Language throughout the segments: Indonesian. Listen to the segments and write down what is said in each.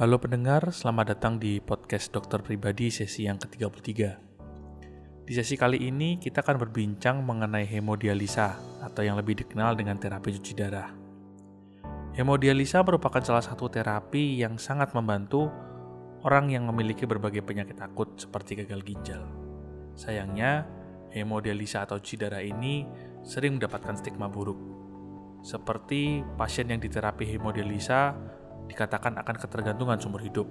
Halo pendengar, selamat datang di podcast dokter pribadi sesi yang ke-33. Di sesi kali ini kita akan berbincang mengenai hemodialisa atau yang lebih dikenal dengan terapi cuci darah. Hemodialisa merupakan salah satu terapi yang sangat membantu orang yang memiliki berbagai penyakit akut seperti gagal ginjal. Sayangnya, hemodialisa atau cuci darah ini sering mendapatkan stigma buruk. Seperti pasien yang diterapi hemodialisa dikatakan akan ketergantungan seumur hidup,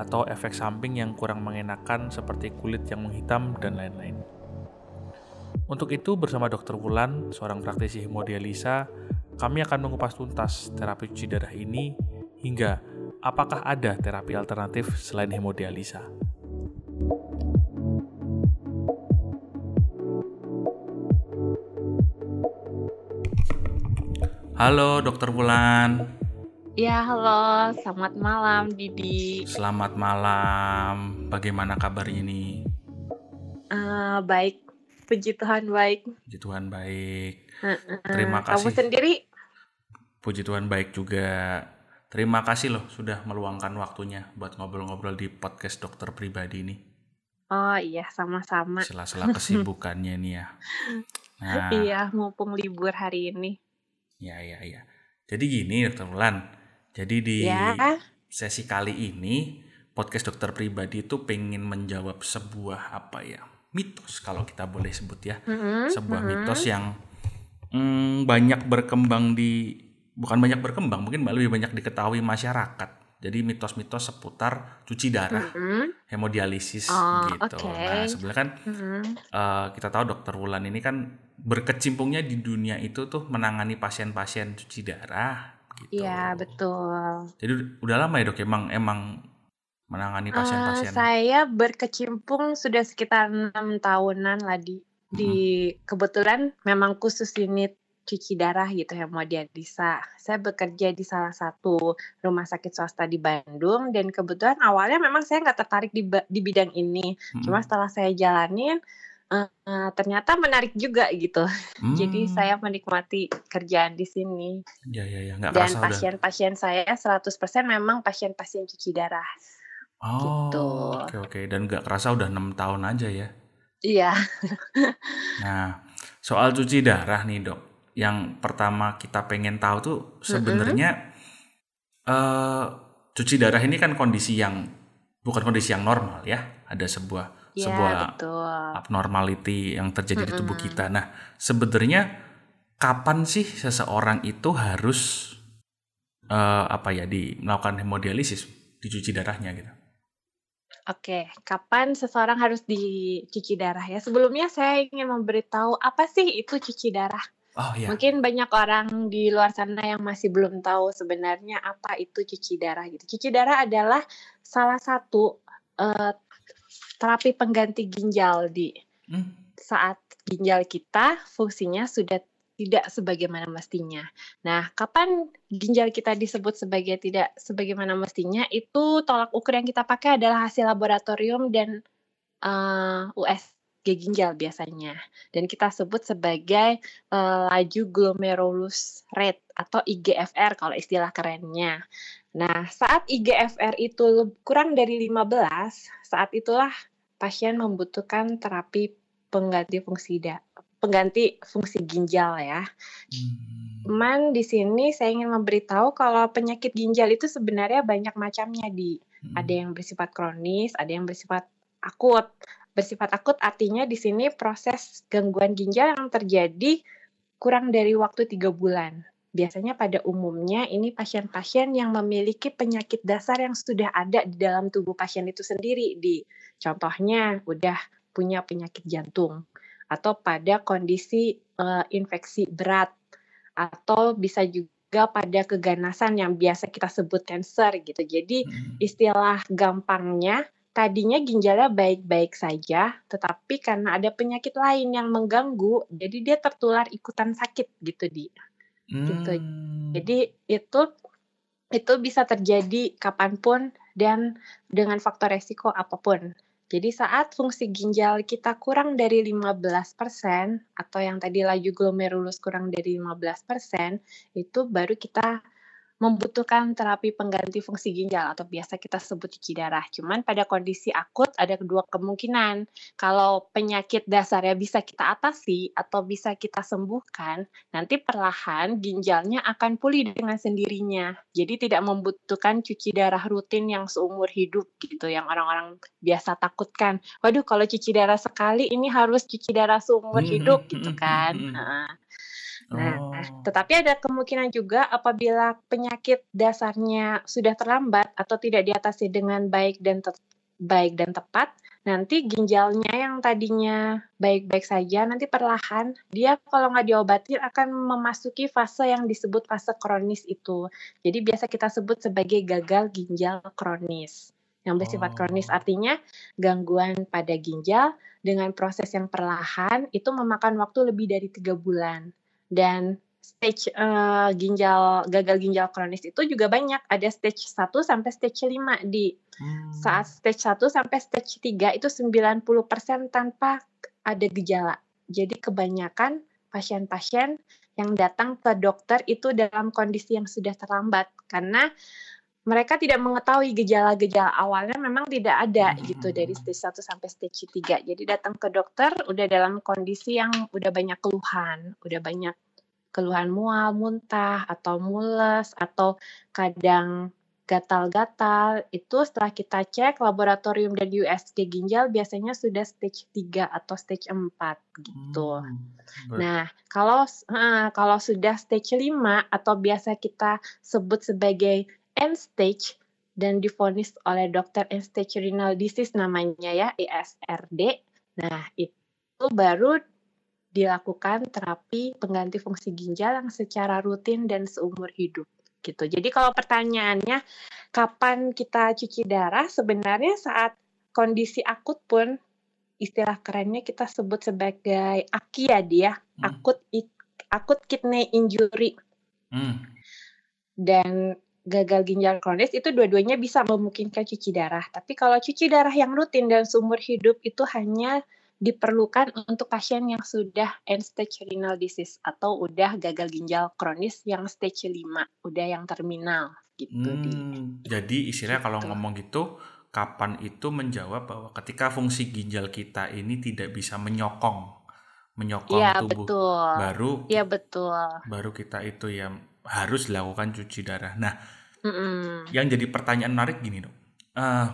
atau efek samping yang kurang mengenakan seperti kulit yang menghitam dan lain-lain. Untuk itu, bersama Dr. Wulan, seorang praktisi hemodialisa, kami akan mengupas tuntas terapi cuci darah ini hingga apakah ada terapi alternatif selain hemodialisa. Halo, Dokter Wulan. Ya, halo. Selamat malam, Didi. Selamat malam. Bagaimana kabar ini? Uh, baik. Puji Tuhan baik. Puji Tuhan baik. Uh, uh, Terima kasih. Kamu sendiri? Puji Tuhan baik juga. Terima kasih loh sudah meluangkan waktunya buat ngobrol-ngobrol di podcast dokter pribadi ini. Oh iya, sama-sama. Sela-sela kesibukannya nih ya. Nah. Iya, mumpung libur hari ini. Ya, ya, ya. Jadi gini, Dokter Mulan jadi di ya. sesi kali ini podcast dokter pribadi itu pengen menjawab sebuah apa ya mitos kalau kita boleh sebut ya mm-hmm. sebuah mm-hmm. mitos yang mm, banyak berkembang di bukan banyak berkembang mungkin lebih banyak diketahui masyarakat jadi mitos-mitos seputar cuci darah mm-hmm. hemodialisis oh, gitu okay. nah sebenarnya kan mm-hmm. uh, kita tahu dokter Wulan ini kan berkecimpungnya di dunia itu tuh menangani pasien-pasien cuci darah gitu. Iya betul. Jadi udah lama ya dok emang emang menangani eh, pasien-pasien. Uh, saya berkecimpung sudah sekitar enam tahunan lah di hmm. di kebetulan memang khusus unit cuci darah gitu ya hemodialisa. Saya bekerja di salah satu rumah sakit swasta di Bandung dan kebetulan awalnya memang saya nggak tertarik di di bidang ini. Hmm. Cuma setelah saya jalanin uh, ternyata menarik juga gitu. Hmm. Jadi saya menikmati kerjaan di sini. Ya ya ya, nggak Dan pasien-pasien saya 100% memang pasien-pasien cuci darah. Oh, gitu. oke oke. Dan nggak kerasa udah enam tahun aja ya? Iya. nah, soal cuci darah nih dok, yang pertama kita pengen tahu tuh sebenarnya mm -hmm. uh, cuci darah ini kan kondisi yang bukan kondisi yang normal ya. Ada sebuah ya, sebuah betul. abnormality yang terjadi mm -mm. di tubuh kita. Nah, sebenarnya kapan sih seseorang itu harus uh, apa ya di melakukan hemodialisis, dicuci darahnya gitu? Oke, kapan seseorang harus dicuci darah ya? Sebelumnya saya ingin memberitahu apa sih itu cuci darah. Oh, iya. Mungkin banyak orang di luar sana yang masih belum tahu sebenarnya apa itu cuci darah gitu. Cuci darah adalah salah satu uh, terapi pengganti ginjal di hmm. saat ginjal kita fungsinya sudah tidak sebagaimana mestinya. Nah, kapan ginjal kita disebut sebagai tidak sebagaimana mestinya? Itu tolak ukur yang kita pakai adalah hasil laboratorium dan uh, eh, USG ginjal biasanya. Dan kita sebut sebagai uh, laju glomerulus rate atau IGFR kalau istilah kerennya. Nah, saat IGFR itu kurang dari 15, saat itulah pasien membutuhkan terapi pengganti fungsi da pengganti fungsi ginjal ya. Hmm. Cuman di sini saya ingin memberitahu kalau penyakit ginjal itu sebenarnya banyak macamnya di hmm. ada yang bersifat kronis, ada yang bersifat akut. Bersifat akut artinya di sini proses gangguan ginjal yang terjadi kurang dari waktu tiga bulan. Biasanya pada umumnya ini pasien-pasien yang memiliki penyakit dasar yang sudah ada di dalam tubuh pasien itu sendiri di Contohnya udah punya penyakit jantung atau pada kondisi uh, infeksi berat atau bisa juga pada keganasan yang biasa kita sebut cancer gitu. Jadi hmm. istilah gampangnya tadinya ginjalnya baik-baik saja, tetapi karena ada penyakit lain yang mengganggu, jadi dia tertular ikutan sakit gitu di. Hmm. Gitu. Jadi itu itu bisa terjadi kapan pun dan dengan faktor resiko apa pun. Jadi saat fungsi ginjal kita kurang dari 15% atau yang tadi laju glomerulus kurang dari 15%, itu baru kita membutuhkan terapi pengganti fungsi ginjal atau biasa kita sebut cuci darah. Cuman pada kondisi akut ada kedua kemungkinan. Kalau penyakit dasarnya bisa kita atasi atau bisa kita sembuhkan, nanti perlahan ginjalnya akan pulih dengan sendirinya. Jadi tidak membutuhkan cuci darah rutin yang seumur hidup gitu yang orang-orang biasa takutkan. Waduh kalau cuci darah sekali ini harus cuci darah seumur hmm, hidup gitu hmm, hmm, kan. Nah, Nah, oh. tetapi ada kemungkinan juga apabila penyakit dasarnya sudah terlambat atau tidak diatasi dengan baik dan baik dan tepat, nanti ginjalnya yang tadinya baik-baik saja nanti perlahan dia kalau nggak diobati akan memasuki fase yang disebut fase kronis itu. Jadi biasa kita sebut sebagai gagal ginjal kronis. Yang bersifat oh. kronis artinya gangguan pada ginjal dengan proses yang perlahan itu memakan waktu lebih dari tiga bulan dan stage uh, ginjal gagal ginjal kronis itu juga banyak ada stage 1 sampai stage 5 di hmm. saat stage 1 sampai stage 3 itu 90% tanpa ada gejala. Jadi kebanyakan pasien-pasien yang datang ke dokter itu dalam kondisi yang sudah terlambat karena mereka tidak mengetahui gejala-gejala awalnya memang tidak ada hmm. gitu dari stage 1 sampai stage 3. Jadi datang ke dokter udah dalam kondisi yang udah banyak keluhan, udah banyak keluhan mual, muntah atau mules atau kadang gatal-gatal itu setelah kita cek laboratorium dan USG ginjal biasanya sudah stage 3 atau stage 4 gitu. Hmm, nah, kalau uh, kalau sudah stage 5 atau biasa kita sebut sebagai end stage dan difonis oleh dokter end stage renal disease namanya ya ESRD. Nah, itu baru dilakukan terapi pengganti fungsi ginjal yang secara rutin dan seumur hidup gitu. Jadi kalau pertanyaannya kapan kita cuci darah sebenarnya saat kondisi akut pun istilah kerennya kita sebut sebagai AKI ya dia, hmm. akut akut kidney injury. Hmm. Dan gagal ginjal kronis itu dua-duanya bisa memungkinkan cuci darah. Tapi kalau cuci darah yang rutin dan seumur hidup itu hanya diperlukan untuk pasien yang sudah end stage renal disease atau udah gagal ginjal kronis yang stage 5, udah yang terminal gitu. Hmm, di. Jadi istilahnya gitu. kalau ngomong gitu, kapan itu menjawab bahwa ketika fungsi ginjal kita ini tidak bisa menyokong menyokong ya, tubuh betul. baru Iya betul. Baru kita itu yang harus dilakukan cuci darah. Nah, mm -mm. yang jadi pertanyaan menarik gini dok, uh,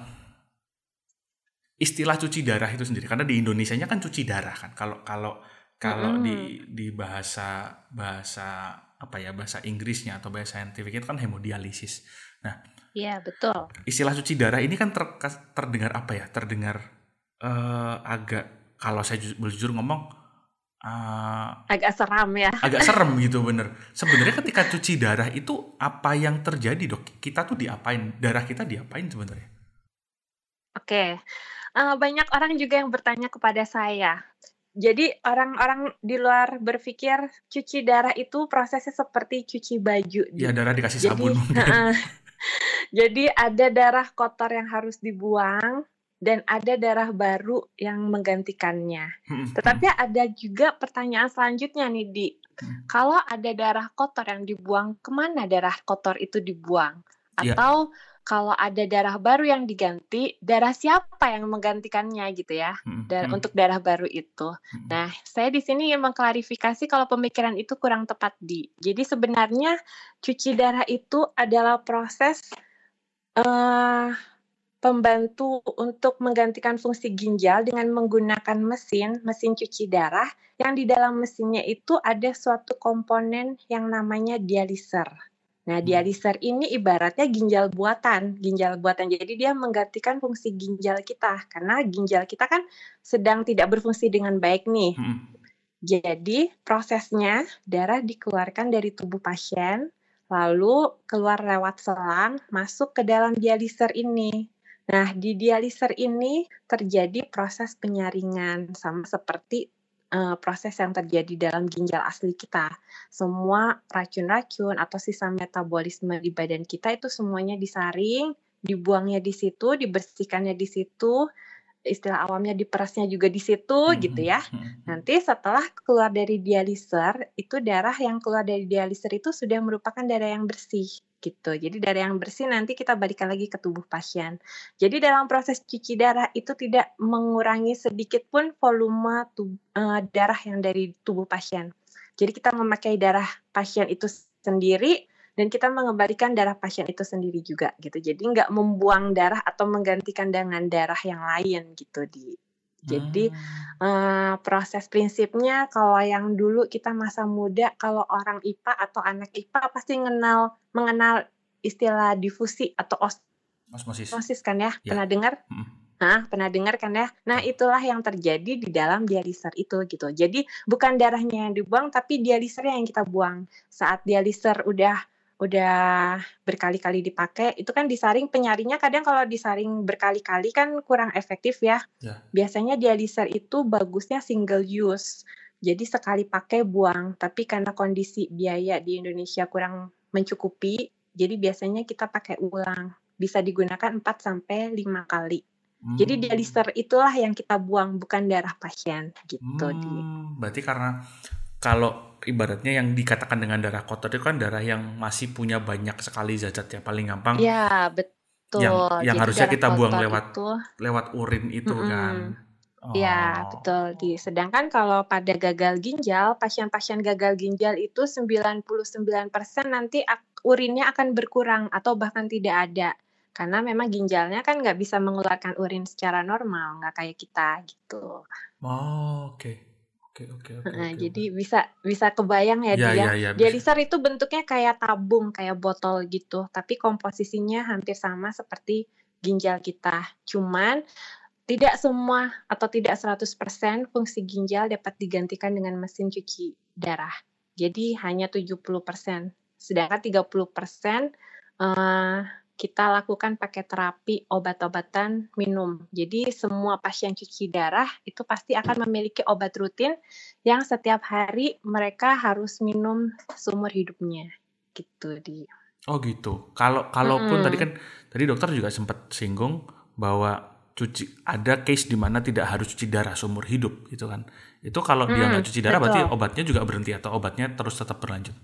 istilah cuci darah itu sendiri, karena di Indonesia-nya kan cuci darah kan. Kalau kalau kalau mm di di bahasa bahasa apa ya bahasa Inggrisnya atau bahasa saintifik itu kan hemodialisis. Nah, iya betul. Istilah cuci darah ini kan ter, terdengar apa ya? Terdengar uh, agak kalau saya jujur ngomong uh, agak seram ya. Agak serem gitu bener. Sebenarnya ketika cuci darah itu apa yang terjadi dok? Kita tuh diapain? Darah kita diapain sebenarnya? Oke, uh, banyak orang juga yang bertanya kepada saya. Jadi orang-orang di luar berpikir cuci darah itu prosesnya seperti cuci baju. Iya darah dikasih jadi, sabun. Uh, jadi ada darah kotor yang harus dibuang dan ada darah baru yang menggantikannya. Hmm, Tetapi hmm. ada juga pertanyaan selanjutnya nih di, hmm. kalau ada darah kotor yang dibuang, ke mana darah kotor itu dibuang? Ya. Atau yeah. kalau ada darah baru yang diganti, darah siapa yang menggantikannya gitu ya? Dan untuk darah baru itu. Nah, saya di sini ingin mengklarifikasi kalau pemikiran itu kurang tepat di. Jadi sebenarnya cuci darah itu adalah proses uh, pembantu untuk menggantikan fungsi ginjal dengan menggunakan mesin, mesin cuci darah, yang di dalam mesinnya itu ada suatu komponen yang namanya dialiser. Nah, hmm. dialiser ini ibaratnya ginjal buatan, ginjal buatan. Jadi dia menggantikan fungsi ginjal kita karena ginjal kita kan sedang tidak berfungsi dengan baik nih. Hmm. Jadi prosesnya darah dikeluarkan dari tubuh pasien, lalu keluar lewat selang, masuk ke dalam dialiser ini. Nah, di dialiser ini terjadi proses penyaringan sama seperti uh, proses yang terjadi dalam ginjal asli kita. Semua racun-racun atau sisa metabolisme di badan kita itu semuanya disaring, dibuangnya di situ, dibersihkannya di situ, istilah awamnya diperasnya juga di situ hmm, gitu ya. Hmm, hmm, Nanti setelah keluar dari dialiser, itu darah yang keluar dari dialiser itu sudah merupakan darah yang bersih. Gitu. Jadi dari yang bersih nanti kita balikan lagi ke tubuh pasien. Jadi dalam proses cuci darah itu tidak mengurangi sedikit pun volume tubuh, uh, darah yang dari tubuh pasien. Jadi kita memakai darah pasien itu sendiri dan kita mengembalikan darah pasien itu sendiri juga gitu. Jadi nggak membuang darah atau menggantikan dengan darah yang lain gitu di jadi hmm. uh, proses prinsipnya kalau yang dulu kita masa muda kalau orang IPA atau anak IPA pasti mengenal mengenal istilah difusi atau os osmosis. osmosis kan ya, ya. pernah dengar? Hmm. Nah, pernah dengar kan ya? Nah, itulah yang terjadi di dalam dialiser itu gitu. Jadi bukan darahnya yang dibuang tapi dialisernya yang kita buang. Saat dialiser udah udah berkali-kali dipakai itu kan disaring penyaringnya kadang kalau disaring berkali-kali kan kurang efektif ya. ya. Biasanya dialiser itu bagusnya single use. Jadi sekali pakai buang, tapi karena kondisi biaya di Indonesia kurang mencukupi, jadi biasanya kita pakai ulang. Bisa digunakan 4 sampai 5 kali. Hmm. Jadi dialiser itulah yang kita buang bukan darah pasien gitu hmm. Berarti karena kalau ibaratnya yang dikatakan dengan darah kotor itu kan darah yang masih punya banyak sekali zat-zat ya paling gampang. Ya betul. Yang yang Jadi harusnya kita buang lewat itu, lewat urin itu mm -hmm. kan. Iya, oh. betul. Di sedangkan kalau pada gagal ginjal, pasien-pasien gagal ginjal itu 99% nanti urinnya akan berkurang atau bahkan tidak ada. Karena memang ginjalnya kan nggak bisa mengeluarkan urin secara normal, nggak kayak kita gitu. Oh, oke. Okay. Oke oke oke. Nah, jadi bisa bisa kebayang ya, ya dia. Ya, ya, Dialiser itu bentuknya kayak tabung, kayak botol gitu, tapi komposisinya hampir sama seperti ginjal kita. Cuman tidak semua atau tidak 100% fungsi ginjal dapat digantikan dengan mesin cuci darah. Jadi hanya 70%. Sedangkan 30% uh, kita lakukan pakai terapi obat-obatan minum. Jadi semua pasien cuci darah itu pasti akan memiliki obat rutin yang setiap hari mereka harus minum seumur hidupnya. Gitu di. Oh gitu. Kalau kalaupun mm. tadi kan tadi dokter juga sempat singgung bahwa cuci ada case di mana tidak harus cuci darah seumur hidup gitu kan. Itu kalau mm, dia nggak cuci darah betul. berarti obatnya juga berhenti atau obatnya terus tetap berlanjut.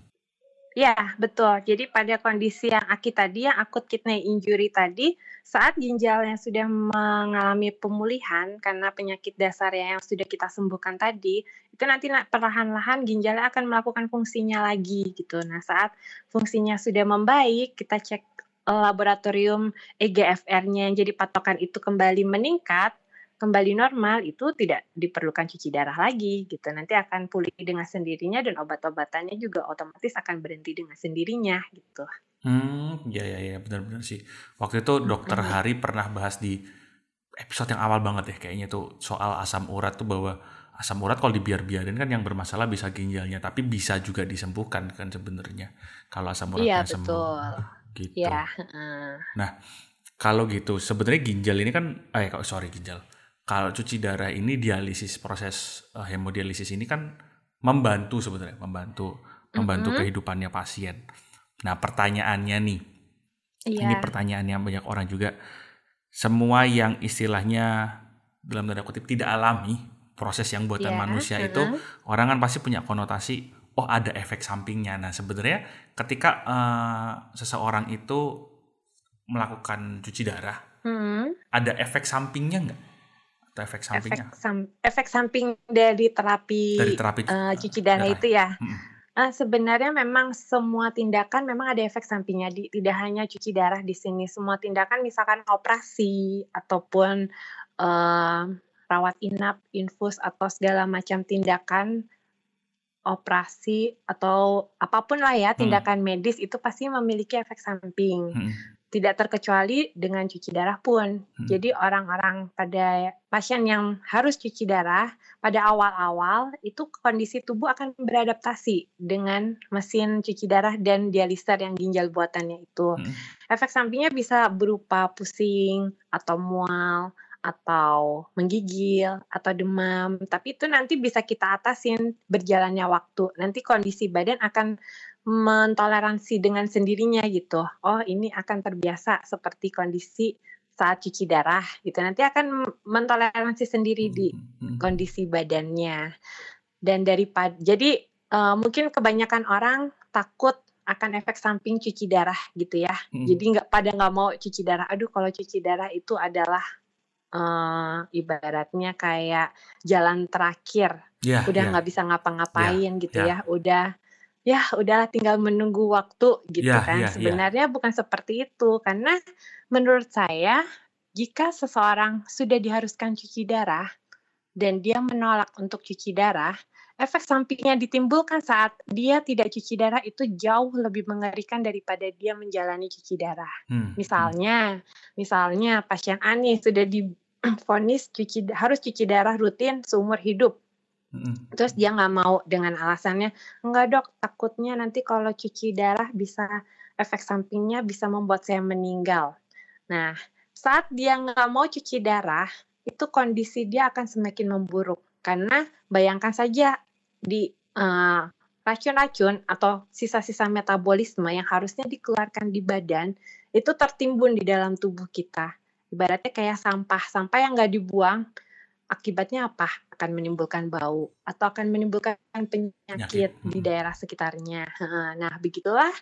Ya, betul. Jadi pada kondisi yang akut tadi, yang akut kidney injury tadi, saat ginjal yang sudah mengalami pemulihan karena penyakit dasar yang sudah kita sembuhkan tadi, itu nanti perlahan-lahan ginjalnya akan melakukan fungsinya lagi gitu. Nah, saat fungsinya sudah membaik, kita cek eh, laboratorium EGFR-nya yang jadi patokan itu kembali meningkat, kembali normal itu tidak diperlukan cuci darah lagi gitu. Nanti akan pulih dengan sendirinya dan obat-obatannya juga otomatis akan berhenti dengan sendirinya gitu. Hmm, ya ya ya benar-benar sih. Waktu itu dokter hmm. Hari pernah bahas di episode yang awal banget ya kayaknya tuh soal asam urat tuh bahwa asam urat kalau dibiar-biarin kan yang bermasalah bisa ginjalnya tapi bisa juga disembuhkan kan sebenarnya kalau asam uratnya iya, sembuh. Gitu. Iya, Nah, kalau gitu sebenarnya ginjal ini kan eh sorry ginjal kalau cuci darah ini dialisis proses uh, hemodialisis ini kan membantu sebenarnya membantu membantu mm -hmm. kehidupannya pasien. Nah pertanyaannya nih, yeah. ini pertanyaan yang banyak orang juga semua yang istilahnya dalam tanda kutip tidak alami proses yang buatan yeah. manusia uh -huh. itu orang kan pasti punya konotasi oh ada efek sampingnya. Nah sebenarnya ketika uh, seseorang itu melakukan cuci darah, hmm. ada efek sampingnya nggak? Atau efek sampingnya? Efek, sam efek samping dari terapi, dari terapi uh, cuci darah, darah itu ya. Hmm. Uh, sebenarnya memang semua tindakan memang ada efek sampingnya. Di, tidak hanya cuci darah di sini, semua tindakan misalkan operasi ataupun uh, rawat inap, infus atau segala macam tindakan operasi atau apa pun lah ya tindakan hmm. medis itu pasti memiliki efek samping. Hmm tidak terkecuali dengan cuci darah pun. Hmm. Jadi orang-orang pada pasien yang harus cuci darah pada awal-awal itu kondisi tubuh akan beradaptasi dengan mesin cuci darah dan dialiser yang ginjal buatannya itu. Hmm. Efek sampingnya bisa berupa pusing atau mual atau menggigil atau demam, tapi itu nanti bisa kita atasin berjalannya waktu. Nanti kondisi badan akan mentoleransi dengan sendirinya gitu. Oh, ini akan terbiasa seperti kondisi saat cuci darah gitu. Nanti akan mentoleransi sendiri di hmm, hmm. kondisi badannya. Dan daripada jadi uh, mungkin kebanyakan orang takut akan efek samping cuci darah gitu ya. Hmm. Jadi nggak pada nggak mau cuci darah. Aduh kalau cuci darah itu adalah uh, ibaratnya kayak jalan terakhir. Yeah, udah ya. nggak yeah. bisa ngapa-ngapain yeah, gitu yeah. ya. Udah ya udahlah tinggal menunggu waktu gitu yeah, kan. Yeah, Sebenarnya yeah. bukan seperti itu karena menurut saya jika seseorang sudah diharuskan cuci darah dan dia menolak untuk cuci darah, efek sampingnya ditimbulkan saat dia tidak cuci darah itu jauh lebih mengerikan daripada dia menjalani cuci darah. Hmm. hmm. Misalnya, misalnya pasien Ani sudah difonis cuci harus cuci darah rutin seumur hidup. Hmm. Terus dia nggak mau dengan alasannya, enggak dok, takutnya nanti kalau cuci darah bisa efek sampingnya bisa membuat saya meninggal. Nah, saat dia nggak mau cuci darah, itu kondisi dia akan semakin memburuk. Karena bayangkan saja di uh, racun-racun atau sisa-sisa metabolisme yang harusnya dikeluarkan di badan itu tertimbun di dalam tubuh kita. Ibaratnya kayak sampah, sampah yang nggak dibuang, akibatnya apa? Akan menimbulkan bau atau akan menimbulkan penyakit di daerah sekitarnya. Nah, begitulah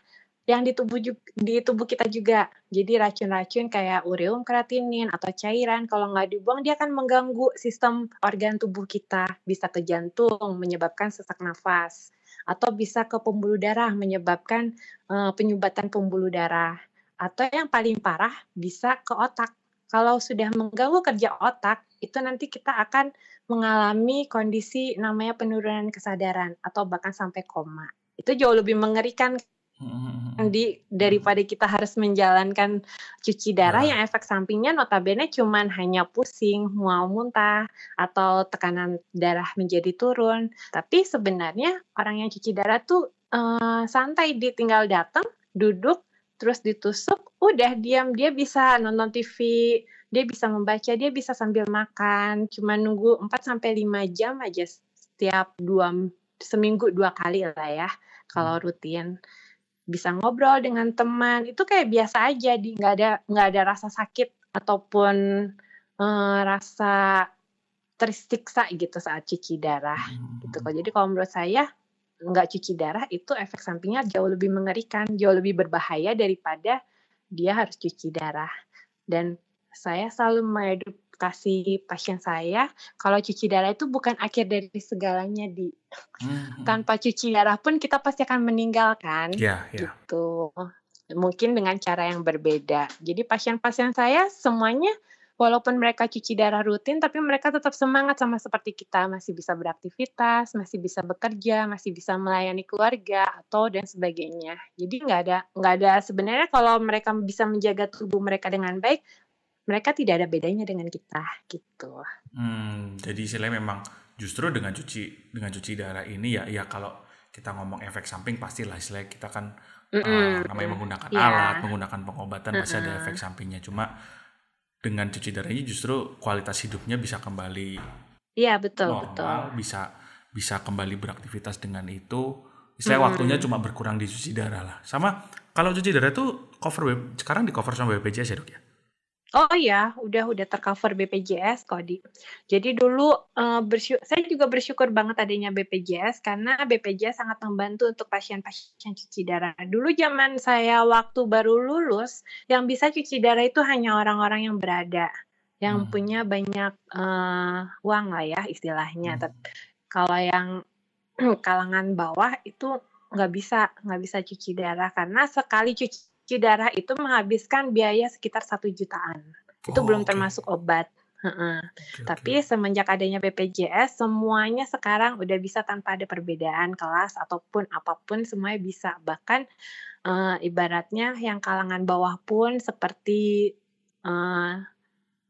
yang di tubuh di tubuh kita juga. Jadi racun-racun kayak ureum kreatinin atau cairan kalau nggak dibuang dia akan mengganggu sistem organ tubuh kita, bisa ke jantung menyebabkan sesak nafas atau bisa ke pembuluh darah menyebabkan uh, penyumbatan pembuluh darah atau yang paling parah bisa ke otak. Kalau sudah mengganggu kerja otak, itu nanti kita akan mengalami kondisi namanya penurunan kesadaran atau bahkan sampai koma. Itu jauh lebih mengerikan. Di daripada kita harus menjalankan cuci darah nah. yang efek sampingnya notabene cuman hanya pusing, mual muntah atau tekanan darah menjadi turun. Tapi sebenarnya orang yang cuci darah tuh uh, santai ditinggal datang, duduk, terus ditusuk, udah diam dia bisa nonton TV, dia bisa membaca, dia bisa sambil makan, cuma nunggu 4 sampai 5 jam aja setiap dua seminggu dua kali lah ya kalau hmm. rutin bisa ngobrol dengan teman itu kayak biasa aja di nggak ada nggak ada rasa sakit ataupun uh, rasa tersiksa gitu saat cuci darah hmm. gitu kok jadi kalau menurut saya nggak cuci darah itu efek sampingnya jauh lebih mengerikan jauh lebih berbahaya daripada dia harus cuci darah dan saya selalu kasih pasien saya kalau cuci darah itu bukan akhir dari segalanya di. Hmm. tanpa cuci darah pun kita pasti akan meninggalkan yeah, yeah. gitu. Mungkin dengan cara yang berbeda. Jadi pasien-pasien saya semuanya walaupun mereka cuci darah rutin tapi mereka tetap semangat sama seperti kita. Masih bisa beraktivitas masih bisa bekerja masih bisa melayani keluarga atau dan sebagainya. Jadi nggak ada nggak ada sebenarnya kalau mereka bisa menjaga tubuh mereka dengan baik mereka tidak ada bedanya dengan kita gitu. Hmm, jadi istilahnya memang justru dengan cuci dengan cuci darah ini ya ya kalau kita ngomong efek samping pastilah istilahnya kita kan mm -mm. uh, namanya menggunakan yeah. alat, menggunakan pengobatan mm -mm. pasti ada efek sampingnya. Cuma dengan cuci darah ini justru kualitas hidupnya bisa kembali Iya, betul, normal, betul. bisa bisa kembali beraktivitas dengan itu. Istilah mm. waktunya cuma berkurang di cuci darah lah. Sama kalau cuci darah itu cover sekarang di cover sama BPJS ya, Dok ya? Oh iya, udah udah tercover BPJS kok di. Jadi dulu uh, saya juga bersyukur banget adanya BPJS karena BPJS sangat membantu untuk pasien-pasien cuci darah. Dulu zaman saya waktu baru lulus, yang bisa cuci darah itu hanya orang-orang yang berada, yang hmm. punya banyak uh, uang lah ya istilahnya. Hmm. Kalau yang kalangan bawah itu nggak bisa nggak bisa cuci darah karena sekali cuci cuci darah itu menghabiskan biaya sekitar satu jutaan. Itu oh, belum okay. termasuk obat. Okay, Tapi okay. semenjak adanya BPJS, semuanya sekarang udah bisa tanpa ada perbedaan kelas ataupun apa pun semuanya bisa. Bahkan uh, ibaratnya yang kalangan bawah pun seperti uh,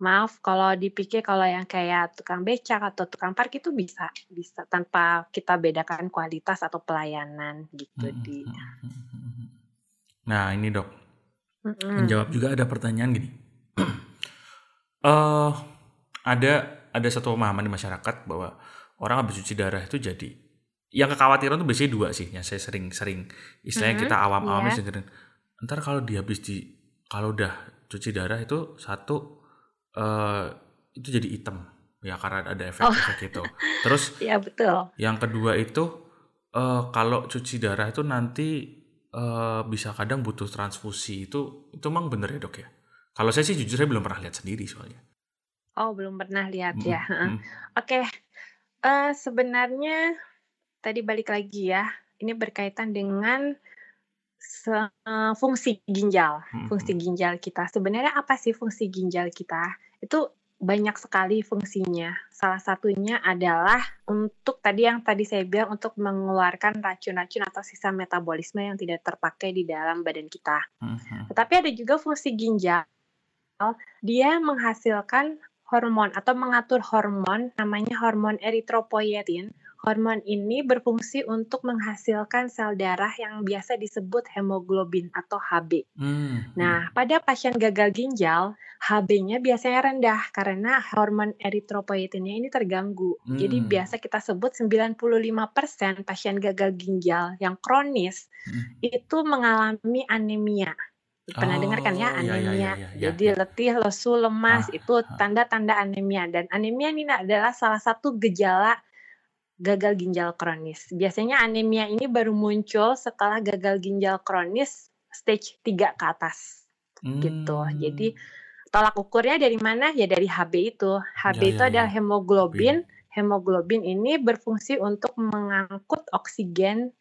maaf kalau dipikir kalau yang kayak tukang becak atau tukang parkir itu bisa bisa tanpa kita bedakan kualitas atau pelayanan gitu hmm, di. Nah ini dok, mm-hmm. menjawab juga ada pertanyaan gini. uh, ada ada satu pemahaman di masyarakat bahwa orang habis cuci darah itu jadi yang kekhawatiran tuh biasanya dua sih yang saya sering-sering istilahnya mm-hmm. kita awam-awam yeah. sering ntar kalau dia habis di kalau udah cuci darah itu satu uh, itu jadi hitam ya karena ada efek-efek oh. itu terus ya betul yang kedua itu uh, kalau cuci darah itu nanti uh, bisa kadang butuh transfusi itu itu emang bener ya dok ya? Kalau saya sih jujur saya belum pernah lihat sendiri soalnya. Oh belum pernah lihat mm -hmm. ya. Mm. Oke, okay. uh, sebenarnya tadi balik lagi ya. Ini berkaitan dengan fungsi ginjal, mm -hmm. fungsi ginjal kita. Sebenarnya apa sih fungsi ginjal kita? Itu banyak sekali fungsinya. Salah satunya adalah untuk tadi yang tadi saya bilang untuk mengeluarkan racun-racun atau sisa metabolisme yang tidak terpakai di dalam badan kita. Uh-huh. Tetapi ada juga fungsi ginjal. Dia menghasilkan hormon atau mengatur hormon namanya hormon eritropoietin Hormon ini berfungsi untuk menghasilkan sel darah yang biasa disebut hemoglobin atau HB. Hmm. Nah, pada pasien gagal ginjal, HB-nya biasanya rendah karena hormon eritropoietinnya ini terganggu. Hmm. Jadi biasa kita sebut 95% pasien gagal ginjal yang kronis hmm. itu mengalami anemia. Pernah oh, dengar kan ya anemia? Ya, ya, ya, ya, Jadi letih, lesu, lemas ah, itu ah. tanda-tanda anemia dan anemia ini adalah salah satu gejala gagal ginjal kronis. Biasanya anemia ini baru muncul setelah gagal ginjal kronis stage 3 ke atas. Hmm. Gitu. Jadi tolak ukurnya dari mana? Ya dari HB itu. HB ya, itu ya, adalah ya. hemoglobin. Hemoglobin ini berfungsi untuk mengangkut oksigen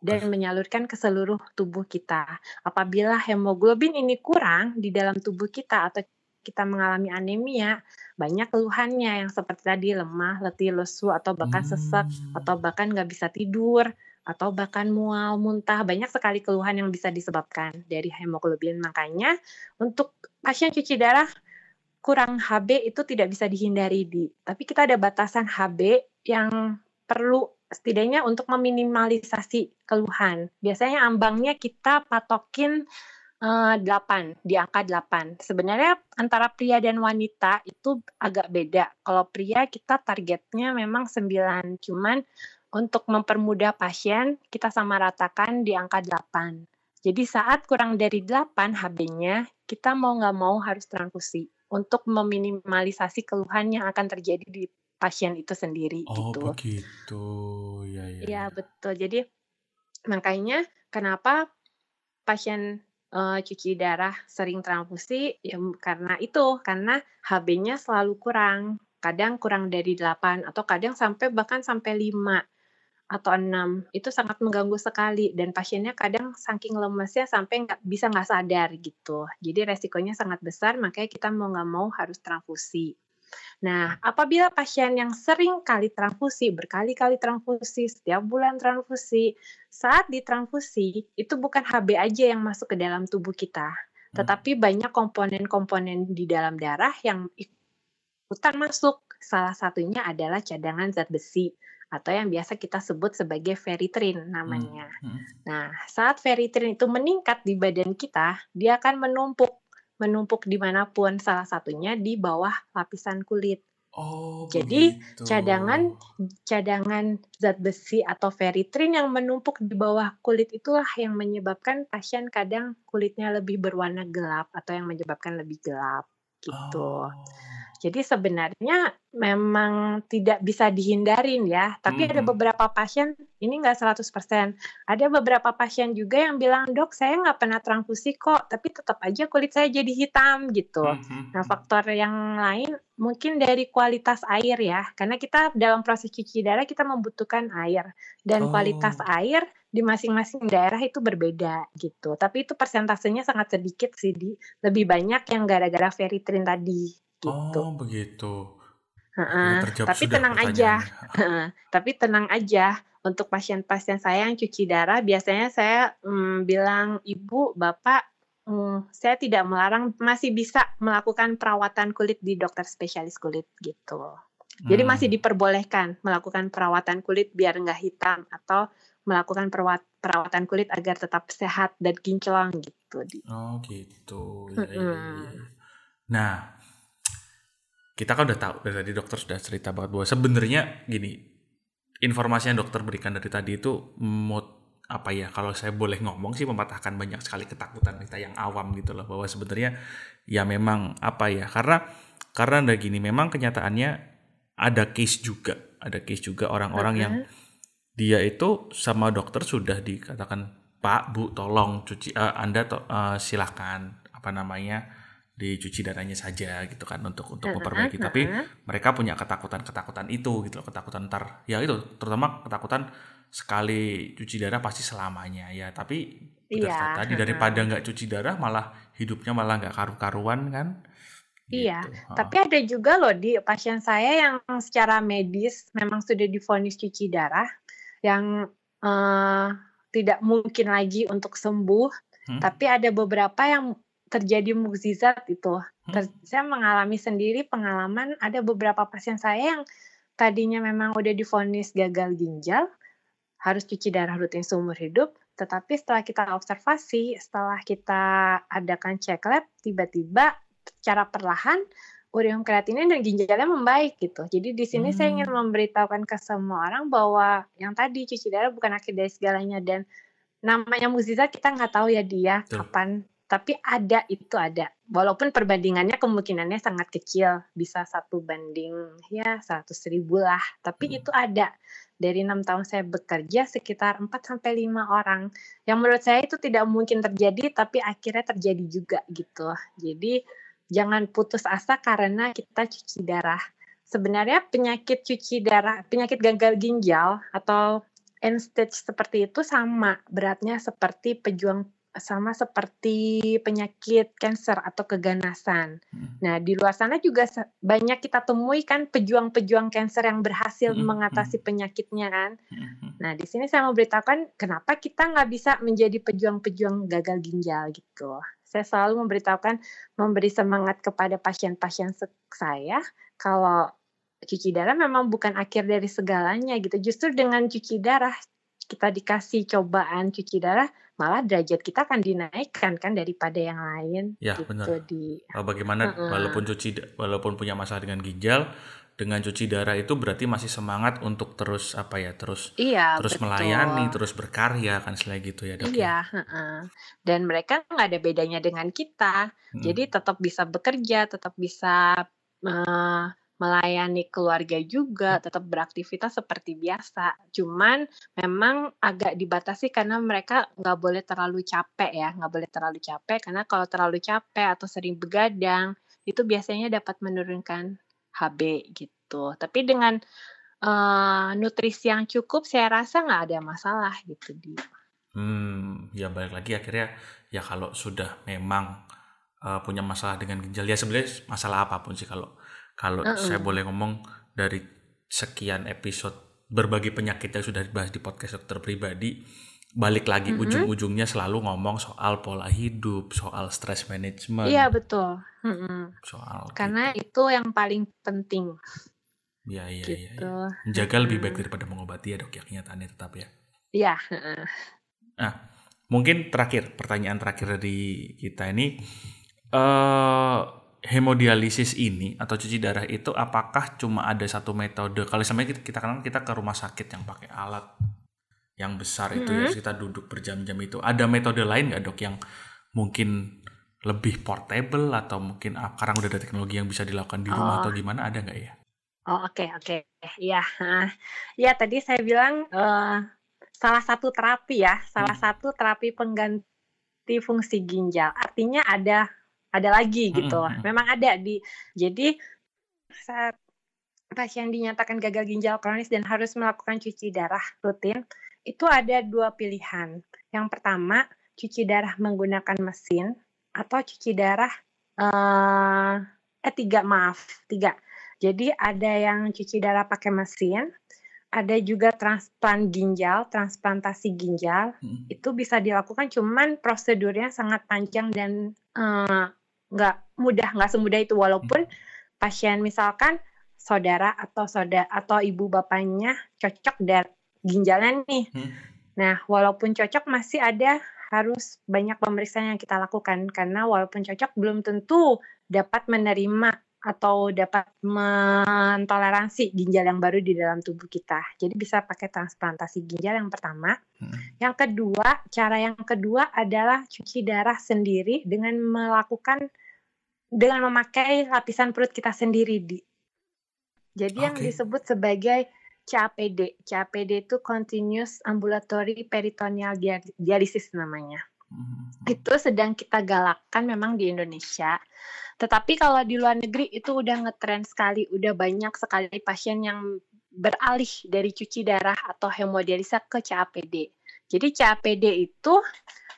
dan menyalurkan ke seluruh tubuh kita. Apabila hemoglobin ini kurang di dalam tubuh kita atau kita mengalami anemia, banyak keluhannya yang seperti tadi lemah, letih, lesu, atau bahkan sesek, hmm. atau bahkan nggak bisa tidur, atau bahkan mual, muntah. Banyak sekali keluhan yang bisa disebabkan dari hemoglobin. Makanya untuk pasien cuci darah kurang HB itu tidak bisa dihindari di. Tapi kita ada batasan HB yang perlu setidaknya untuk meminimalisasi keluhan. Biasanya ambangnya kita patokin uh, eh, 8, di angka 8. Sebenarnya antara pria dan wanita itu agak beda. Kalau pria kita targetnya memang 9, cuman untuk mempermudah pasien kita sama ratakan di angka 8. Jadi saat kurang dari 8 HB-nya, kita mau nggak mau harus transfusi untuk meminimalisasi keluhan yang akan terjadi di pasien itu sendiri oh, gitu. begitu. Ya, ya, ya. ya betul. Jadi makanya kenapa pasien uh, cuci darah sering transfusi ya karena itu, karena HB-nya selalu kurang. Kadang kurang dari 8 atau kadang sampai bahkan sampai 5 atau 6. Itu sangat mengganggu sekali dan pasiennya kadang saking lemesnya sampai nggak bisa nggak sadar gitu. Jadi resikonya sangat besar makanya kita mau nggak mau harus transfusi. Nah, apabila pasien yang sering kali transfusi, berkali-kali transfusi, setiap bulan transfusi, saat ditransfusi itu bukan HB aja yang masuk ke dalam tubuh kita, hmm. tetapi banyak komponen-komponen di dalam darah yang ikutan masuk. Salah satunya adalah cadangan zat besi atau yang biasa kita sebut sebagai feritrin namanya. Hmm. Hmm. Nah, saat feritrin itu meningkat di badan kita, dia akan menumpuk menumpuk di mana pun, salah satunya di bawah lapisan kulit. Oh, Jadi begitu. cadangan cadangan zat besi atau feritrin yang menumpuk di bawah kulit itulah yang menyebabkan pasien kadang kulitnya lebih berwarna gelap atau yang menyebabkan lebih gelap gitu. Oh. Jadi sebenarnya memang tidak bisa dihindarin ya, tapi hmm. ada beberapa pasien ini nggak 100%. Ada beberapa pasien juga yang bilang, "Dok, saya nggak pernah transfusi kok, tapi tetap aja kulit saya jadi hitam." gitu. Hmm. Nah, faktor yang lain mungkin dari kualitas air ya, karena kita dalam proses cuci darah kita membutuhkan air dan oh. kualitas air di masing-masing daerah itu berbeda gitu. Tapi itu persentasenya sangat sedikit sih di lebih banyak yang gara-gara feritrin tadi gitu. Oh, begitu. Uh-uh. Tapi tenang aja. Tapi tenang aja. Untuk pasien-pasien saya yang cuci darah, biasanya saya um, bilang, Ibu, Bapak, um, saya tidak melarang, masih bisa melakukan perawatan kulit di dokter spesialis kulit gitu. Jadi masih hmm. diperbolehkan melakukan perawatan kulit biar nggak hitam atau melakukan perawat, perawatan kulit agar tetap sehat dan kinclong gitu. Oh gitu. Ya, ya, ya. Nah, kita kan udah tahu dari tadi dokter sudah cerita banget bahwa sebenarnya gini informasi yang dokter berikan dari tadi itu mood apa ya kalau saya boleh ngomong sih mematahkan banyak sekali ketakutan kita yang awam gitu loh bahwa sebenarnya ya memang apa ya karena karena ada gini memang kenyataannya ada case juga ada case juga orang-orang -huh. yang dia itu sama dokter sudah dikatakan Pak Bu tolong cuci uh, Anda to, uh, silahkan apa namanya dicuci darahnya saja gitu kan untuk untuk memperbaiki uh -huh. tapi mereka punya ketakutan ketakutan itu gitu loh ketakutan ntar ya itu terutama ketakutan sekali cuci darah pasti selamanya ya tapi iya. tadi daripada nggak cuci darah malah hidupnya malah nggak karu-karuan kan Iya, gitu. tapi ada juga loh di pasien saya yang secara medis memang sudah difonis cuci darah, yang uh, tidak mungkin lagi untuk sembuh, hmm? tapi ada beberapa yang terjadi mukjizat itu. Hmm? Ter saya mengalami sendiri pengalaman ada beberapa pasien saya yang tadinya memang udah difonis gagal ginjal, harus cuci darah rutin seumur hidup, tetapi setelah kita observasi, setelah kita adakan cek lab, tiba-tiba secara perlahan urium kreatinin dan ginjalnya membaik gitu. Jadi di sini hmm. saya ingin hmm. memberitahukan ke semua orang bahwa yang tadi cuci darah bukan akhir dari segalanya dan namanya mukjizat kita nggak tahu ya dia Tuh. kapan tapi ada itu ada. Walaupun perbandingannya kemungkinannya sangat kecil. Bisa satu banding ya seratus ribu lah. Tapi hmm. itu ada. Dari enam tahun saya bekerja sekitar 4 sampai lima orang. Yang menurut saya itu tidak mungkin terjadi tapi akhirnya terjadi juga gitu. Jadi jangan putus asa karena kita cuci darah. Sebenarnya penyakit cuci darah, penyakit gagal ginjal atau end stage seperti itu sama beratnya seperti pejuang sama seperti penyakit kanker atau keganasan. Hmm. Nah, di luar sana juga banyak kita temui kan pejuang-pejuang kanker yang berhasil hmm. mengatasi hmm. penyakitnya kan. Hmm. Nah, di sini saya mau beritahukan kenapa kita nggak bisa menjadi pejuang-pejuang gagal ginjal gitu. Saya selalu memberitahukan, memberi semangat kepada pasien-pasien saya kalau cuci darah memang bukan akhir dari segalanya gitu. Justru dengan cuci darah kita dikasih cobaan cuci darah, malah derajat kita akan dinaikkan kan daripada yang lain. Ya gitu benar. Di, Bagaimana uh -uh. walaupun cuci walaupun punya masalah dengan ginjal, dengan cuci darah itu berarti masih semangat untuk terus apa ya terus iya, terus betul. melayani terus berkarya kan selain gitu ya dok ya? iya uh-uh. dan mereka nggak ada bedanya dengan kita hmm. jadi tetap bisa bekerja tetap bisa uh, melayani keluarga juga tetap beraktivitas seperti biasa cuman memang agak dibatasi karena mereka nggak boleh terlalu capek ya nggak boleh terlalu capek karena kalau terlalu capek atau sering begadang itu biasanya dapat menurunkan HB gitu. Tapi dengan uh, nutrisi yang cukup saya rasa nggak ada masalah gitu di. Hmm, ya balik lagi akhirnya ya kalau sudah memang uh, punya masalah dengan ginjal ya sebenarnya masalah apa pun sih kalau kalau uh -uh. saya boleh ngomong dari sekian episode berbagai penyakit yang sudah dibahas di podcast dokter pribadi balik lagi mm-hmm. ujung-ujungnya selalu ngomong soal pola hidup, soal stress management. Iya betul. Mm-hmm. Soal karena gitu. itu yang paling penting. Iya iya iya. gitu. iya. Menjaga mm-hmm. lebih baik daripada mengobati ya dok ya kenyataannya tetap ya. Iya. Nah mungkin terakhir pertanyaan terakhir dari kita ini uh, hemodialisis ini atau cuci darah itu apakah cuma ada satu metode? Kalau misalnya kita, kita kan kita ke rumah sakit yang pakai alat yang besar itu mm -hmm. ya kita duduk berjam-jam itu ada metode lain nggak dok yang mungkin lebih portable atau mungkin ah, sekarang udah ada teknologi yang bisa dilakukan di rumah oh. atau gimana ada nggak ya? Oh oke okay, oke okay. ya ya tadi saya bilang uh, salah satu terapi ya salah hmm. satu terapi pengganti fungsi ginjal artinya ada ada lagi gitu hmm. memang ada di jadi saat pasien dinyatakan gagal ginjal kronis dan harus melakukan cuci darah rutin itu ada dua pilihan. Yang pertama, cuci darah menggunakan mesin atau cuci darah uh, eh tiga maaf tiga. Jadi ada yang cuci darah pakai mesin, ada juga transplant ginjal, transplantasi ginjal. Hmm. Itu bisa dilakukan, cuman prosedurnya sangat panjang dan uh, nggak mudah, nggak semudah itu. Walaupun hmm. pasien misalkan saudara atau saudara atau ibu bapaknya cocok dari ginjalnya nih. Hmm. Nah, walaupun cocok masih ada harus banyak pemeriksaan yang kita lakukan karena walaupun cocok belum tentu dapat menerima atau dapat mentoleransi ginjal yang baru di dalam tubuh kita. Jadi bisa pakai transplantasi ginjal yang pertama. Hmm. Yang kedua, cara yang kedua adalah cuci darah sendiri dengan melakukan dengan memakai lapisan perut kita sendiri di. Jadi okay. yang disebut sebagai CAPD. CAPD itu Continuous Ambulatory Peritoneal Dialysis namanya. Hmm. Itu sedang kita galakkan memang di Indonesia. Tetapi kalau di luar negeri itu udah ngetren sekali, udah banyak sekali pasien yang beralih dari cuci darah atau hemodialisa ke CAPD. Jadi CAPD itu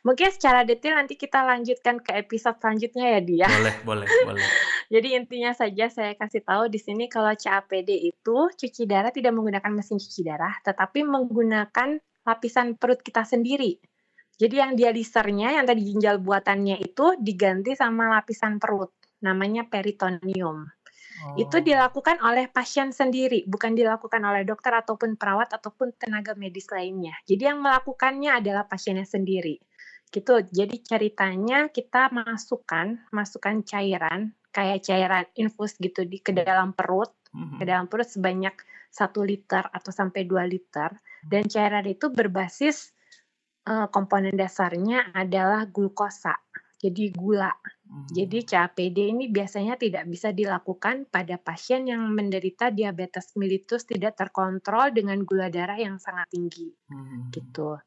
mungkin secara detail nanti kita lanjutkan ke episode selanjutnya ya dia. Boleh, boleh, boleh. Jadi intinya saja saya kasih tahu di sini kalau CAPD itu cuci darah tidak menggunakan mesin cuci darah, tetapi menggunakan lapisan perut kita sendiri. Jadi yang dialisernya yang tadi ginjal buatannya itu diganti sama lapisan perut, namanya peritoneum. Itu oh. dilakukan oleh pasien sendiri, bukan dilakukan oleh dokter ataupun perawat ataupun tenaga medis lainnya. Jadi yang melakukannya adalah pasiennya sendiri. Gitu. Jadi ceritanya kita masukkan masukkan cairan kayak cairan infus gitu di ke dalam perut, mm-hmm. ke dalam perut sebanyak satu liter atau sampai 2 liter dan cairan itu berbasis uh, komponen dasarnya adalah glukosa. Jadi gula. Hmm. Jadi CAPD ini biasanya tidak bisa dilakukan pada pasien yang menderita diabetes mellitus tidak terkontrol dengan gula darah yang sangat tinggi. Hmm. Gitu.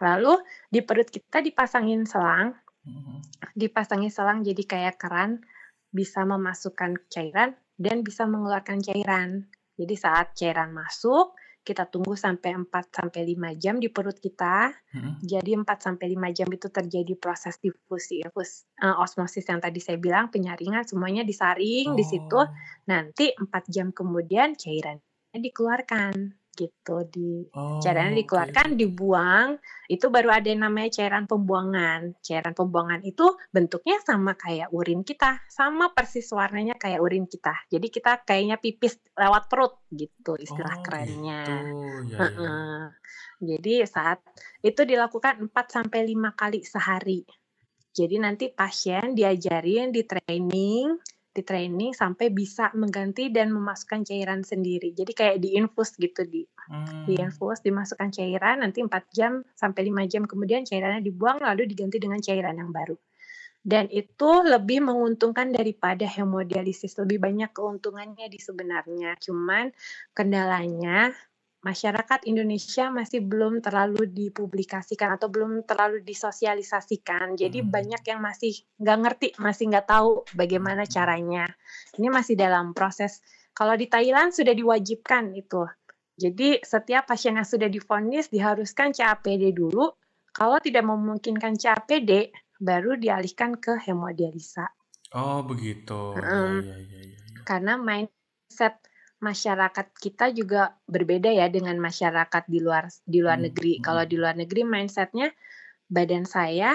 Lalu di perut kita dipasangin selang. Hmm. Dipasangin selang jadi kayak keran bisa memasukkan cairan dan bisa mengeluarkan cairan. Jadi saat cairan masuk, kita tunggu sampai 4 sampai 5 jam di perut kita. Hmm. Jadi 4 sampai 5 jam itu terjadi proses difusi, infus, uh, osmosis yang tadi saya bilang, penyaringan semuanya disaring oh. di situ. Oh. Nanti 4 jam kemudian cairannya dikeluarkan gitu di oh, cairannya dikeluarkan okay. dibuang itu baru ada yang namanya cairan pembuangan cairan pembuangan itu bentuknya sama kayak urin kita sama persis warnanya kayak urin kita jadi kita kayaknya pipis lewat perut gitu istilah oh, kerennya gitu. ya, ya. jadi saat itu dilakukan 4 sampai lima kali sehari jadi nanti pasien diajarin di training di training sampai bisa mengganti dan memasukkan cairan sendiri. Jadi kayak diinfus gitu di hmm. diinfus dimasukkan cairan nanti 4 jam sampai 5 jam kemudian cairannya dibuang lalu diganti dengan cairan yang baru. Dan itu lebih menguntungkan daripada hemodialisis. Lebih banyak keuntungannya di sebenarnya. Cuman kendalanya masyarakat Indonesia masih belum terlalu dipublikasikan atau belum terlalu disosialisasikan. Jadi hmm. banyak yang masih nggak ngerti, masih nggak tahu bagaimana hmm. caranya. Ini masih dalam proses. Kalau di Thailand sudah diwajibkan itu. Jadi setiap pasien yang sudah difonis diharuskan CAPD dulu. Kalau tidak memungkinkan CAPD, baru dialihkan ke hemodialisa. Oh begitu. Hmm. Ya, ya, ya, ya. Karena mindset masyarakat kita juga berbeda ya dengan masyarakat di luar di luar hmm. negeri. Hmm. Kalau di luar negeri mindsetnya badan saya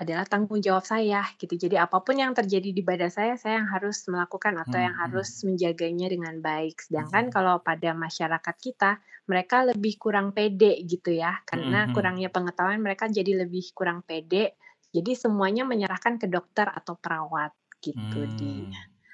adalah tanggung jawab saya gitu. Jadi apa pun yang terjadi di badan saya, saya yang harus melakukan atau hmm. yang hmm. harus menjaganya dengan baik. Sedangkan hmm. kalau pada masyarakat kita, mereka lebih kurang pede gitu ya, karena hmm. kurangnya pengetahuan mereka jadi lebih kurang pede. Jadi semuanya menyerahkan ke dokter atau perawat gitu hmm. di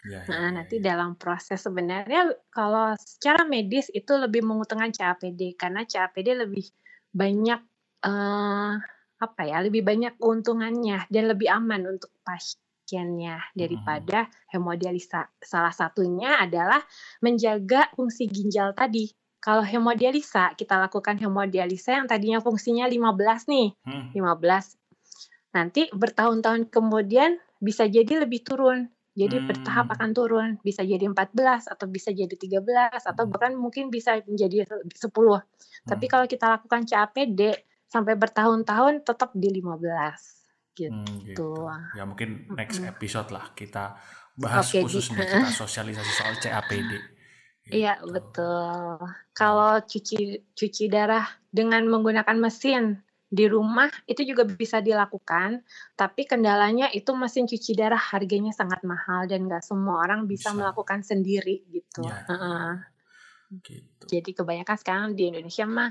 Ya, ya, nah, ya, nanti ya. dalam proses sebenarnya kalau secara medis itu lebih menguntungkan CAPD karena CAPD lebih banyak uh, apa ya, lebih banyak keuntungannya dan lebih aman untuk pasiennya hmm. daripada hmm. hemodialisa. Salah satunya adalah menjaga fungsi ginjal tadi. Kalau hemodialisa, kita lakukan hemodialisa yang tadinya fungsinya 15 nih, hmm. 15. Nanti bertahun-tahun kemudian bisa jadi lebih turun jadi hmm. bertahap akan turun, bisa jadi 14 atau bisa jadi 13 atau hmm. bahkan mungkin bisa menjadi 10. Hmm. Tapi kalau kita lakukan CAPD sampai bertahun-tahun tetap di 15 gitu. Hmm, gitu. Ya mungkin next episode lah kita bahas okay, khususnya kita sosialisasi soal CAPD. Iya gitu. betul. Kalau cuci cuci darah dengan menggunakan mesin di rumah itu juga bisa dilakukan, tapi kendalanya itu mesin cuci darah harganya sangat mahal dan nggak semua orang bisa, bisa. melakukan sendiri gitu. Ya. Uh -uh. gitu. Jadi kebanyakan sekarang di Indonesia mah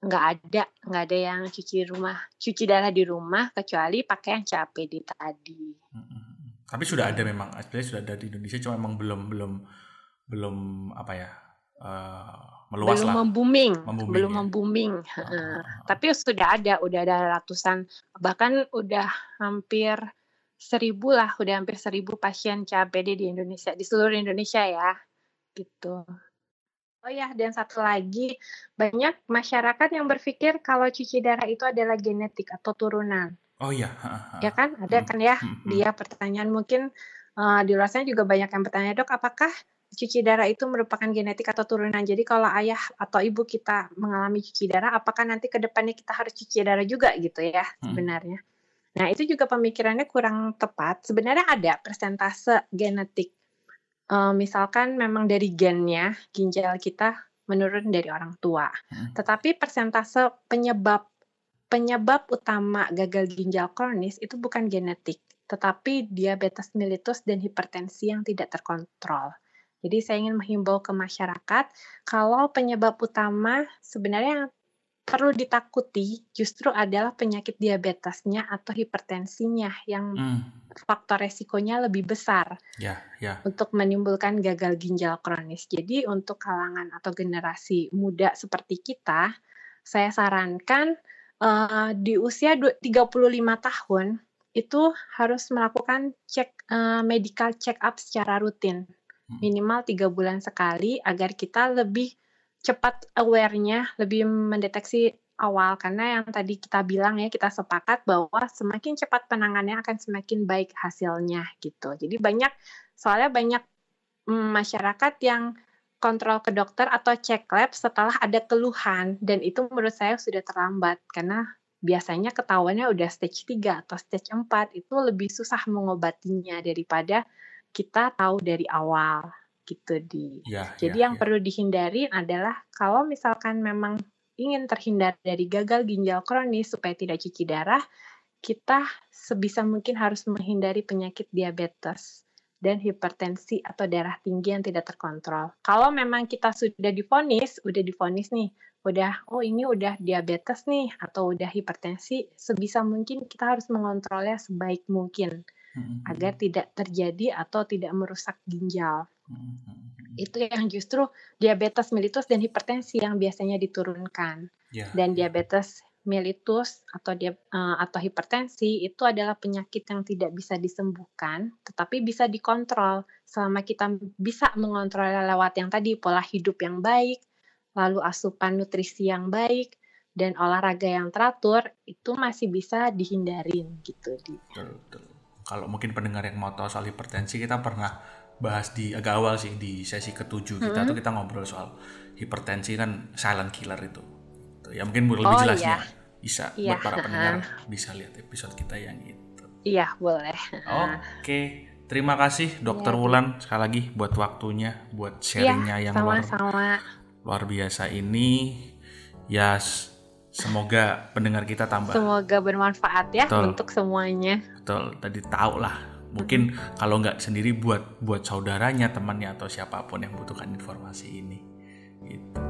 nggak ada nggak ada yang cuci rumah cuci darah di rumah kecuali pakai yang CAPD tadi. Tapi sudah ada memang, sebenarnya sudah ada di Indonesia, cuma memang belum belum belum apa ya uh, meluas belum lah. membooming, membooming belum ya? membooming. Uh, uh, Tapi sudah ada, udah ada ratusan, bahkan udah hampir seribu lah, udah hampir seribu pasien CAPD di Indonesia, di seluruh Indonesia ya, gitu. Oh ya, dan satu lagi, banyak masyarakat yang berpikir kalau cuci darah itu adalah genetik atau turunan. Oh iya, Ya kan? Ada kan ya, hmm, hmm. dia pertanyaan mungkin uh, di luar sana juga banyak yang bertanya, "Dok, apakah cuci darah itu merupakan genetik atau turunan?" Jadi kalau ayah atau ibu kita mengalami cuci darah, apakah nanti ke depannya kita harus cuci darah juga gitu ya hmm. sebenarnya. Nah, itu juga pemikirannya kurang tepat. Sebenarnya ada persentase genetik uh, misalkan memang dari gennya ginjal kita menurun dari orang tua. Hmm. Tetapi persentase penyebab penyebab utama gagal ginjal kronis itu bukan genetik, tetapi diabetes mellitus dan hipertensi yang tidak terkontrol. Jadi saya ingin menghimbau ke masyarakat kalau penyebab utama sebenarnya yang perlu ditakuti justru adalah penyakit diabetesnya atau hipertensinya yang hmm. faktor resikonya lebih besar yeah, yeah. untuk menimbulkan gagal ginjal kronis. Jadi untuk kalangan atau generasi muda seperti kita, saya sarankan uh, di usia 35 tahun itu harus melakukan cek uh, medical check up secara rutin. Minimal tiga bulan sekali agar kita lebih cepat aware-nya, lebih mendeteksi awal. Karena yang tadi kita bilang ya kita sepakat bahwa semakin cepat penanganannya akan semakin baik hasilnya gitu. Jadi banyak soalnya banyak mm, masyarakat yang kontrol ke dokter atau cek lab setelah ada keluhan. Dan itu menurut saya sudah terlambat karena biasanya ketahuannya udah stage 3 atau stage 4 itu lebih susah mengobatinya daripada kita tahu dari awal gitu di. Ya, Jadi ya, yang ya. perlu dihindari adalah kalau misalkan memang ingin terhindar dari gagal ginjal kronis supaya tidak cuci darah, kita sebisa mungkin harus menghindari penyakit diabetes dan hipertensi atau darah tinggi yang tidak terkontrol. Kalau memang kita sudah difonis, udah difonis nih, udah oh ini udah diabetes nih atau udah hipertensi, sebisa mungkin kita harus mengontrolnya sebaik mungkin hmm. agar tidak terjadi atau tidak merusak ginjal. Hmm. Itu yang justru diabetes mellitus dan hipertensi yang biasanya diturunkan. Yeah. Dan diabetes mellitus atau dia uh, atau hipertensi itu adalah penyakit yang tidak bisa disembuhkan, tetapi bisa dikontrol selama kita bisa mengontrol lewat yang tadi pola hidup yang baik, lalu asupan nutrisi yang baik dan olahraga yang teratur itu masih bisa dihindarin gitu di. Kalau mungkin pendengar yang mau tahu soal hipertensi kita pernah bahas di agak awal sih di sesi ketujuh kita -hmm. tuh kita ngobrol soal hipertensi kan silent killer itu. Ya mungkin lebih oh, jelasnya iya. bisa iya. buat para pendengar bisa lihat episode kita yang itu. Iya boleh. Oke, terima kasih Dokter ya. Wulan sekali lagi buat waktunya, buat sharingnya ya, yang sama -sama. luar luar biasa ini. Ya semoga pendengar kita tambah. Semoga bermanfaat ya Betul. untuk semuanya. Betul, tadi tahu lah mungkin kalau nggak sendiri buat buat saudaranya temannya atau siapa pun yang butuhkan informasi ini gitu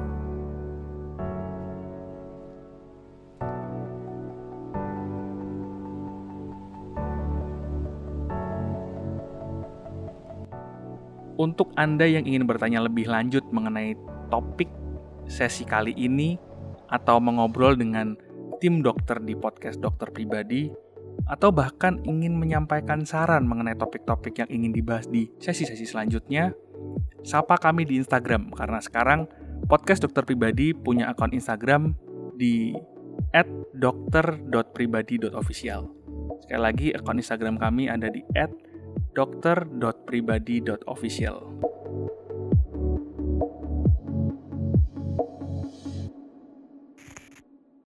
Untuk Anda yang ingin bertanya lebih lanjut mengenai topik sesi kali ini atau mengobrol dengan tim dokter di podcast dokter pribadi, atau bahkan ingin menyampaikan saran mengenai topik-topik yang ingin dibahas di sesi-sesi selanjutnya, sapa kami di Instagram karena sekarang podcast dokter pribadi punya akun Instagram di @dokter.pribadi.official. Sekali lagi akun Instagram kami ada di @dokter.pribadi.official.